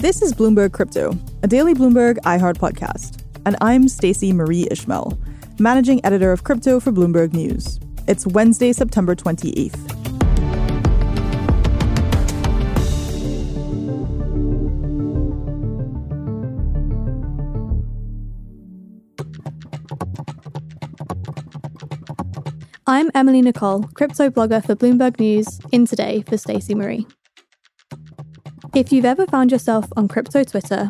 This is Bloomberg Crypto, a daily Bloomberg iHeart podcast. And I'm Stacey Marie Ishmael, managing editor of crypto for Bloomberg News. It's Wednesday, September 28th. I'm Emily Nicolle, crypto blogger for Bloomberg News, in today for Stacey Marie. If you've ever found yourself on crypto Twitter,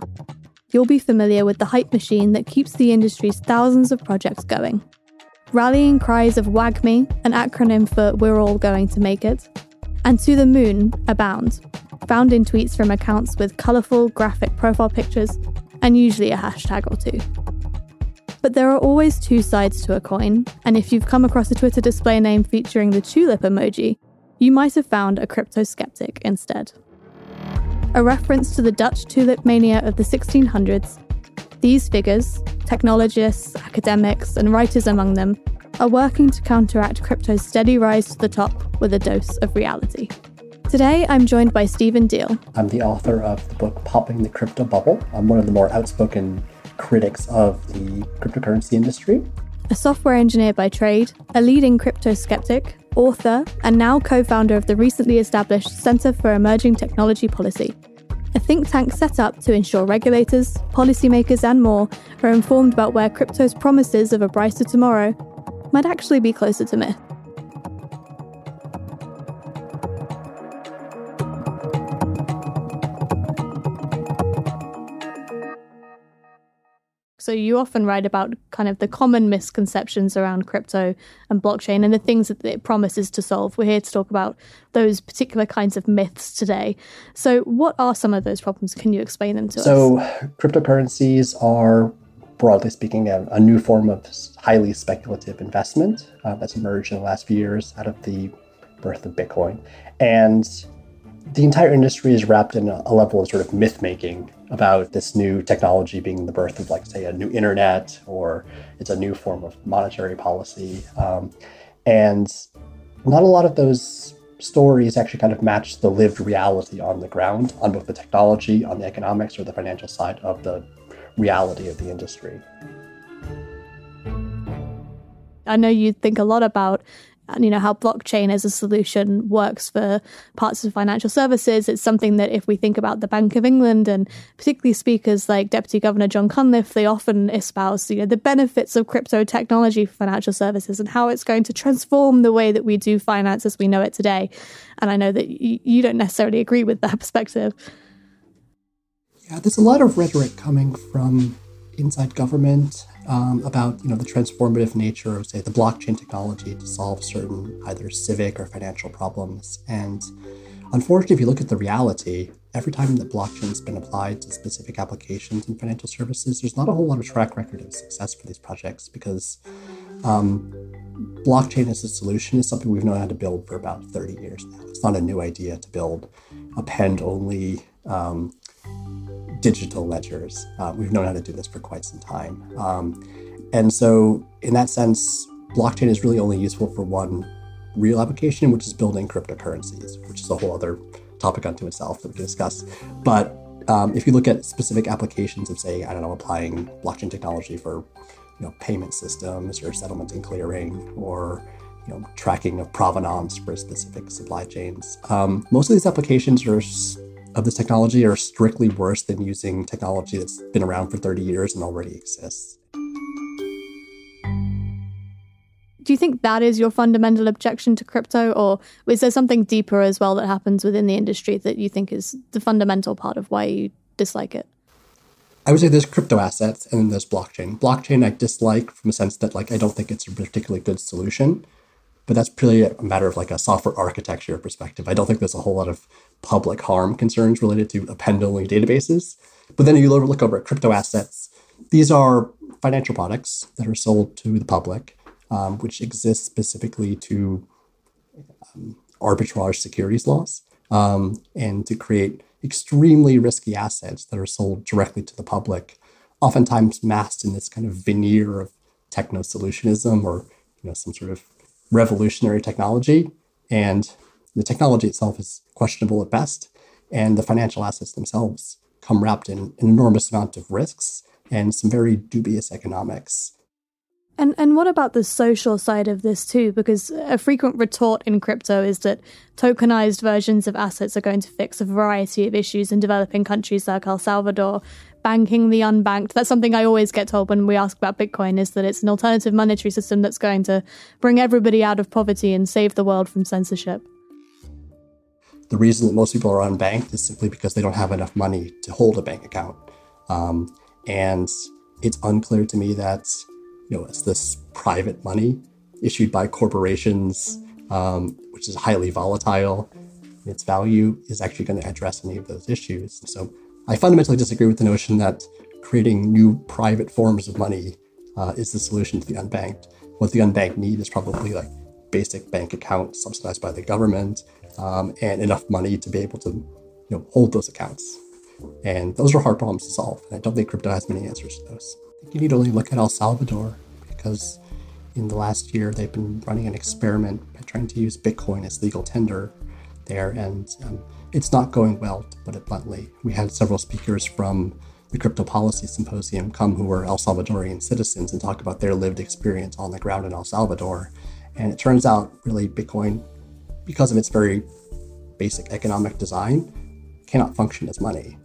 you'll be familiar with the hype machine that keeps the industry's thousands of projects going. Rallying cries of WAGMI, an acronym for We're All Going to Make It, and To the Moon abound, found in tweets from accounts with colourful graphic profile pictures and usually a hashtag or two. But there are always two sides to a coin, and if you've come across a Twitter display name featuring the tulip emoji, you might have found a crypto skeptic instead a reference to the Dutch tulip mania of the 1600s. These figures, technologists, academics, and writers among them, are working to counteract crypto's steady rise to the top with a dose of reality. Today, I'm joined by Stephen Diehl. I'm the author of the book Popping the Crypto Bubble. I'm one of the more outspoken critics of the cryptocurrency industry. A software engineer by trade, a leading crypto skeptic, author, and now co founder of the recently established Center for Emerging Technology Policy, a think tank set up to ensure regulators, policymakers, and more are informed about where crypto's promises of a brighter tomorrow might actually be closer to myth. So you often write about kind of the common misconceptions around crypto and blockchain and the things that it promises to solve. We're here to talk about those particular kinds of myths today. So what are some of those problems? Can you explain them to so, us? So cryptocurrencies are broadly speaking a, a, new form of highly speculative investment uh, that's emerged in the last few years out of the birth of Bitcoin. And the entire industry is wrapped in a, level of sort of myth making about this new technology being the birth of, like, say, a new internet or it's a new form of monetary policy. Um, and not a lot of those stories actually kind of match the lived reality on the ground, on both the technology, on the economics, or the financial side of the reality of the industry. I know you think a lot about and you know how blockchain as a solution works for parts of financial services. It's something that if we think about the Bank of England and particularly speakers like Deputy Governor John Cunliffe, they often espouse you know the benefits of crypto technology for financial services and how it's going to transform the way that we do finance as we know it today. And I know that you don't necessarily agree with that perspective. Yeah, there's a lot of rhetoric coming from inside government um, about you know the transformative nature of say the blockchain technology to solve certain either civic or financial problems. And unfortunately, if you look at the reality, every time that blockchain has been applied to specific applications in financial services, there's not a whole lot of track record of success for these projects because um, blockchain as a solution is something we've known how to build for about 30 years now. It's not a new idea to build a append only um, digital ledgers. Uh, we've known how to do this for quite some time. Um, and so, in that sense, blockchain is really only useful for one real application, which is building cryptocurrencies, which is a whole other topic unto itself that we discuss. But um, if you look at specific applications of, say, I don't know, applying blockchain technology for you know, payment systems or settlement and clearing or you know, tracking of provenance for specific supply chains. Um, most of these applications are of this technology are strictly worse than using technology that's been around for 30 years and already exists. Do you think that is your fundamental objection to crypto, or is there something deeper as well that happens within the industry that you think is the fundamental part of why you dislike it? I would say there's crypto assets and then there's blockchain. Blockchain I dislike from a sense that like I don't think it's a particularly good solution but that's purely a matter of like a software architecture perspective. I don't think there's a whole lot of public harm concerns related to append-only databases. But then you look over at crypto assets. These are financial products that are sold to the public, um, which exist specifically to um, arbitrage securities laws um, and to create extremely risky assets that are sold directly to the public, oftentimes masked in this kind of veneer of techno solutionism or you know some sort of revolutionary technology. And the technology itself is questionable at best, and the financial assets themselves come wrapped in an enormous amount of risks and some very dubious economics. And and what about the social side of this too? Because a frequent retort in crypto is that tokenized versions of assets are going to fix a variety of issues in developing countries like El Salvador. Banking the unbanked. That's something I always get told when we ask about Bitcoin is that it's an alternative monetary system that's going to bring everybody out of poverty and save the world from censorship. The reason that most people are unbanked is simply because they don't have enough money to hold a bank account. Um, and it's unclear to me that you know it's this private money issued by corporations, um, which is highly volatile. Its value is actually going to address any of those issues. So I fundamentally disagree with the notion that creating new private forms of money uh, is the solution to the unbanked. What the unbanked need is probably like basic bank accounts subsidized by the government um, and enough money to be able to you know hold those accounts. And those are hard problems to solve. And I don't think crypto has many answers to those. You need only look at El Salvador because in the last year they've been running an experiment trying to use Bitcoin as legal tender there, and um, it's not going well, to put it bluntly. We had several speakers from the Crypto Policy Symposium come who were El Salvadorian citizens and talk about their lived experience on the ground in El Salvador. And it turns out, really, Bitcoin, because of its very basic economic design, cannot function as money.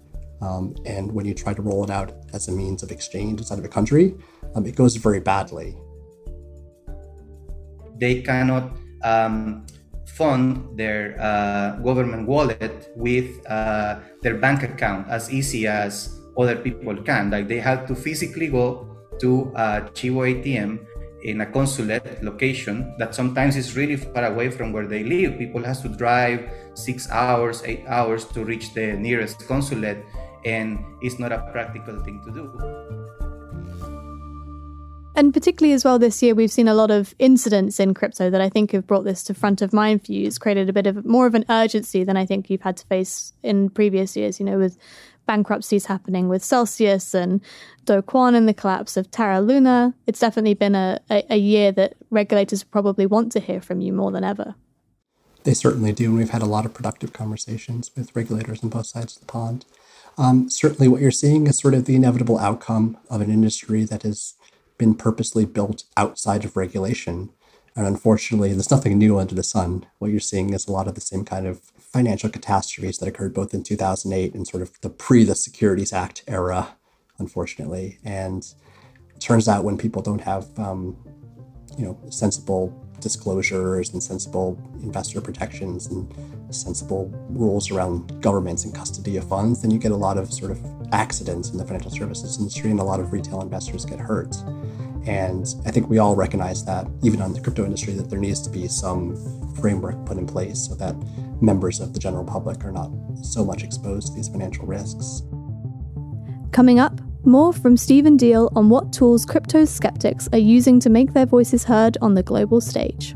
Um, and when you try to roll it out as a means of exchange inside of a country, um, it goes very badly. They cannot um, fund their uh, government wallet with uh, their bank account as easy as other people can. Like they have to physically go to a Chivo ATM in a consulate location that sometimes is really far away from where they live. People has to drive six hours, eight hours to reach the nearest consulate and it's not a practical thing to do. And particularly as well this year, we've seen a lot of incidents in crypto that I think have brought this to front of mind for you. It's created a bit of more of an urgency than I think you've had to face in previous years, you know, with bankruptcies happening with Celsius and Do Kwon and the collapse of Terra Luna. It's definitely been a, a, a year that regulators probably want to hear from you more than ever. They certainly do. And we've had a lot of productive conversations with regulators on both sides of the pond. Um, certainly, what you're seeing is sort of the inevitable outcome of an industry that has been purposely built outside of regulation. And unfortunately, there's nothing new under the sun. What you're seeing is a lot of the same kind of financial catastrophes that occurred both in 2008 and sort of the pre the Securities Act era, unfortunately. And it turns out when people don't have, um, you know, sensible disclosures and sensible investor protections and sensible rules around governments and custody of funds, then you get a lot of sort of accidents in the financial services industry and a lot of retail investors get hurt. And I think we all recognize that, even on the crypto industry, that there needs to be some framework put in place so that members of the general public are not so much exposed to these financial risks. Coming up, more from Stephen Diehl on what tools crypto skeptics are using to make their voices heard on the global stage.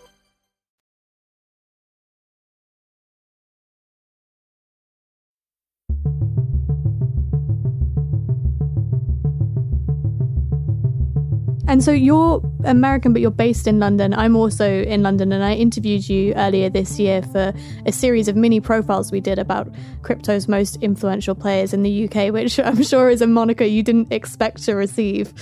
And so you're American, but you're based in London. I'm also in London, and I interviewed you earlier this year for a series of mini profiles we did about crypto's most influential players in the UK, which I'm sure is a moniker you didn't expect to receive.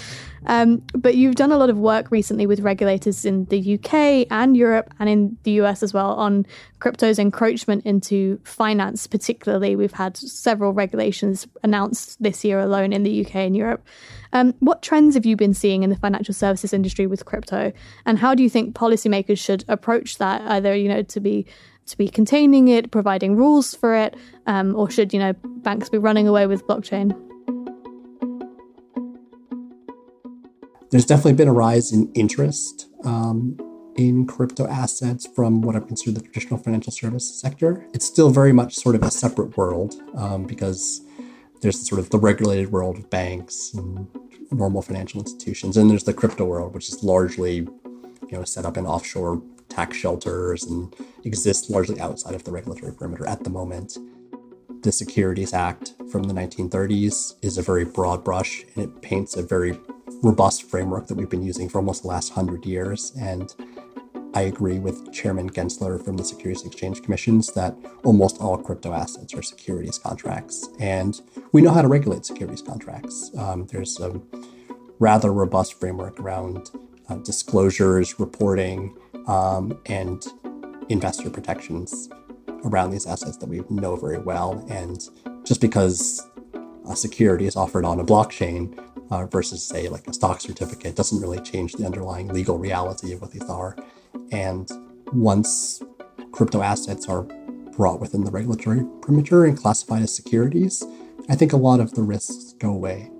Um, but you've done a lot of work recently with regulators in the UK and Europe and in the US as well on crypto's encroachment into finance, particularly. We've had several regulations announced this year alone in the UK and Europe. Um, what trends have you been seeing in the financial services industry with crypto? And how do you think policymakers should approach that, either, you know, to be to be containing it, providing rules for it, um, or should, you know, banks be running away with blockchain? There's definitely been a rise in interest um, in crypto assets from what I consider the traditional financial services sector. It's still very much sort of a separate world um, because there's sort of the regulated world of banks and normal financial institutions, and there's the crypto world, which is largely, you know, set up in offshore tax shelters and exists largely outside of the regulatory perimeter at the moment. The Securities Act from the 1930s is a very broad brush and it paints a very robust framework that we've been using for almost the last hundred years. And I agree with Chairman Gensler from the Securities Exchange Commissions that almost all crypto assets are securities contracts. And we know how to regulate securities contracts. Um, there's a rather robust framework around uh, disclosures, reporting, um, and investor protections around these assets that we know very well. And just because a security is offered on a blockchain uh, versus, say, like a stock certificate doesn't really change the underlying legal reality of what these are. And once crypto assets are brought within the regulatory perimeter and classified as securities, I think a lot of the risks go away.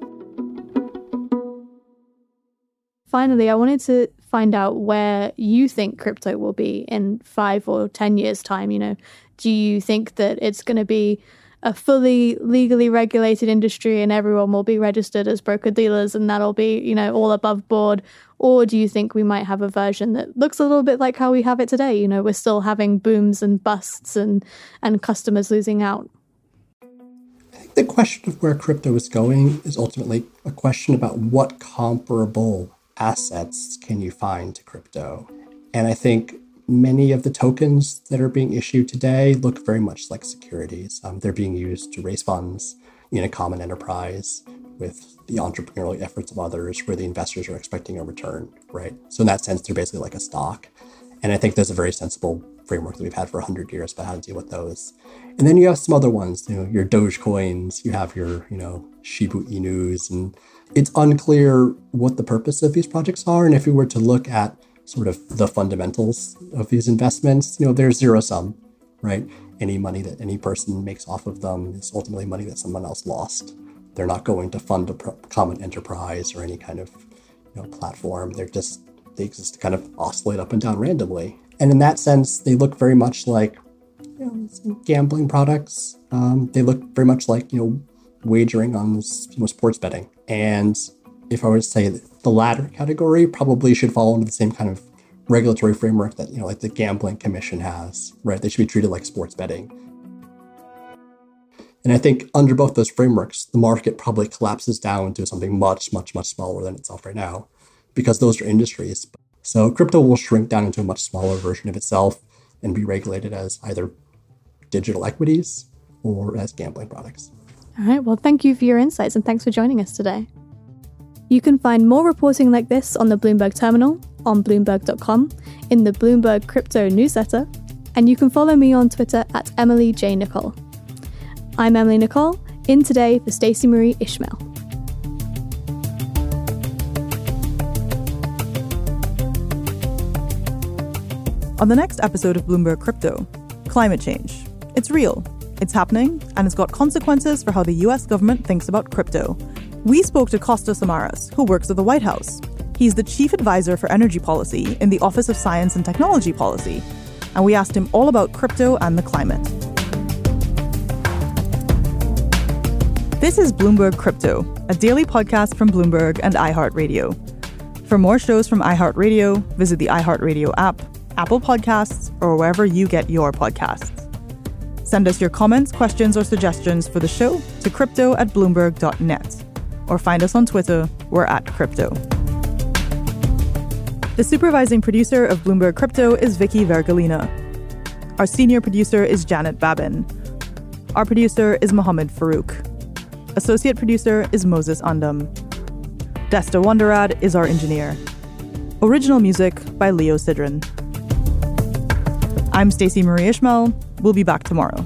Finally, I wanted to find out where you think crypto will be in five or 10 years' time. You know, do you think that it's going to be a fully legally regulated industry and everyone will be registered as broker dealers and that'll be, you know, all above board? Or do you think we might have a version that looks a little bit like how we have it today? You know, we're still having booms and busts and, and customers losing out. I think the question of where crypto is going is ultimately a question about what comparable assets can you find to crypto? And I think many of the tokens that are being issued today look very much like securities. Um, they're being used to raise funds in a common enterprise with the entrepreneurial efforts of others where the investors are expecting a return, right? So in that sense, they're basically like a stock. And I think there's a very sensible framework that we've had for 100 years about how to deal with those. And then you have some other ones, you know, your Doge coins, you have your, you know, Shiba Inus, and it's unclear what the purpose of these projects are. And if we were to look at sort of the fundamentals of these investments, you know, they're zero sum, right? Any money that any person makes off of them is ultimately money that someone else lost. They're not going to fund a common enterprise or any kind of you know, platform. They're just they exist to kind of oscillate up and down randomly. And in that sense, they look very much like you know, gambling products. Um, they look very much like you know wagering on you know, sports betting. And if I were to say the latter category, probably should fall into the same kind of regulatory framework that you know, like the gambling commission has, right? They should be treated like sports betting. And I think under both those frameworks, the market probably collapses down to something much, much, much smaller than itself right now, because those are industries. So crypto will shrink down into a much smaller version of itself and be regulated as either digital equities or as gambling products. All right. Well, thank you for your insights and thanks for joining us today. You can find more reporting like this on the Bloomberg Terminal, on Bloomberg.com, in the Bloomberg Crypto newsletter, and you can follow me on Twitter at Emily J. Nicolle. I'm Emily Nicolle, in today for Stacey Marie Ishmael. On the next episode of Bloomberg Crypto, climate change. It's real, it's happening, and it's got consequences for how the US government thinks about crypto. We spoke to Costa Samaras, who works at the White House. He's the chief advisor for energy policy in the Office of Science and Technology Policy, and we asked him all about crypto and the climate. This is Bloomberg Crypto, a daily podcast from Bloomberg and iHeartRadio. For more shows from iHeartRadio, visit the iHeartRadio app, Apple Podcasts, or wherever you get your podcasts. Send us your comments, questions, or suggestions for the show to crypto at bloomberg.net. Or find us on Twitter, we're at crypto. The supervising producer of Bloomberg Crypto is Vicky Vergolina. Our senior producer is Janet Babin. Our producer is Mohammed Farouk. Associate producer is Moses Andam. Desta Wonderad is our engineer. Original music by Leo Sidran. I'm Stacey Marie Ishmael. We'll be back tomorrow.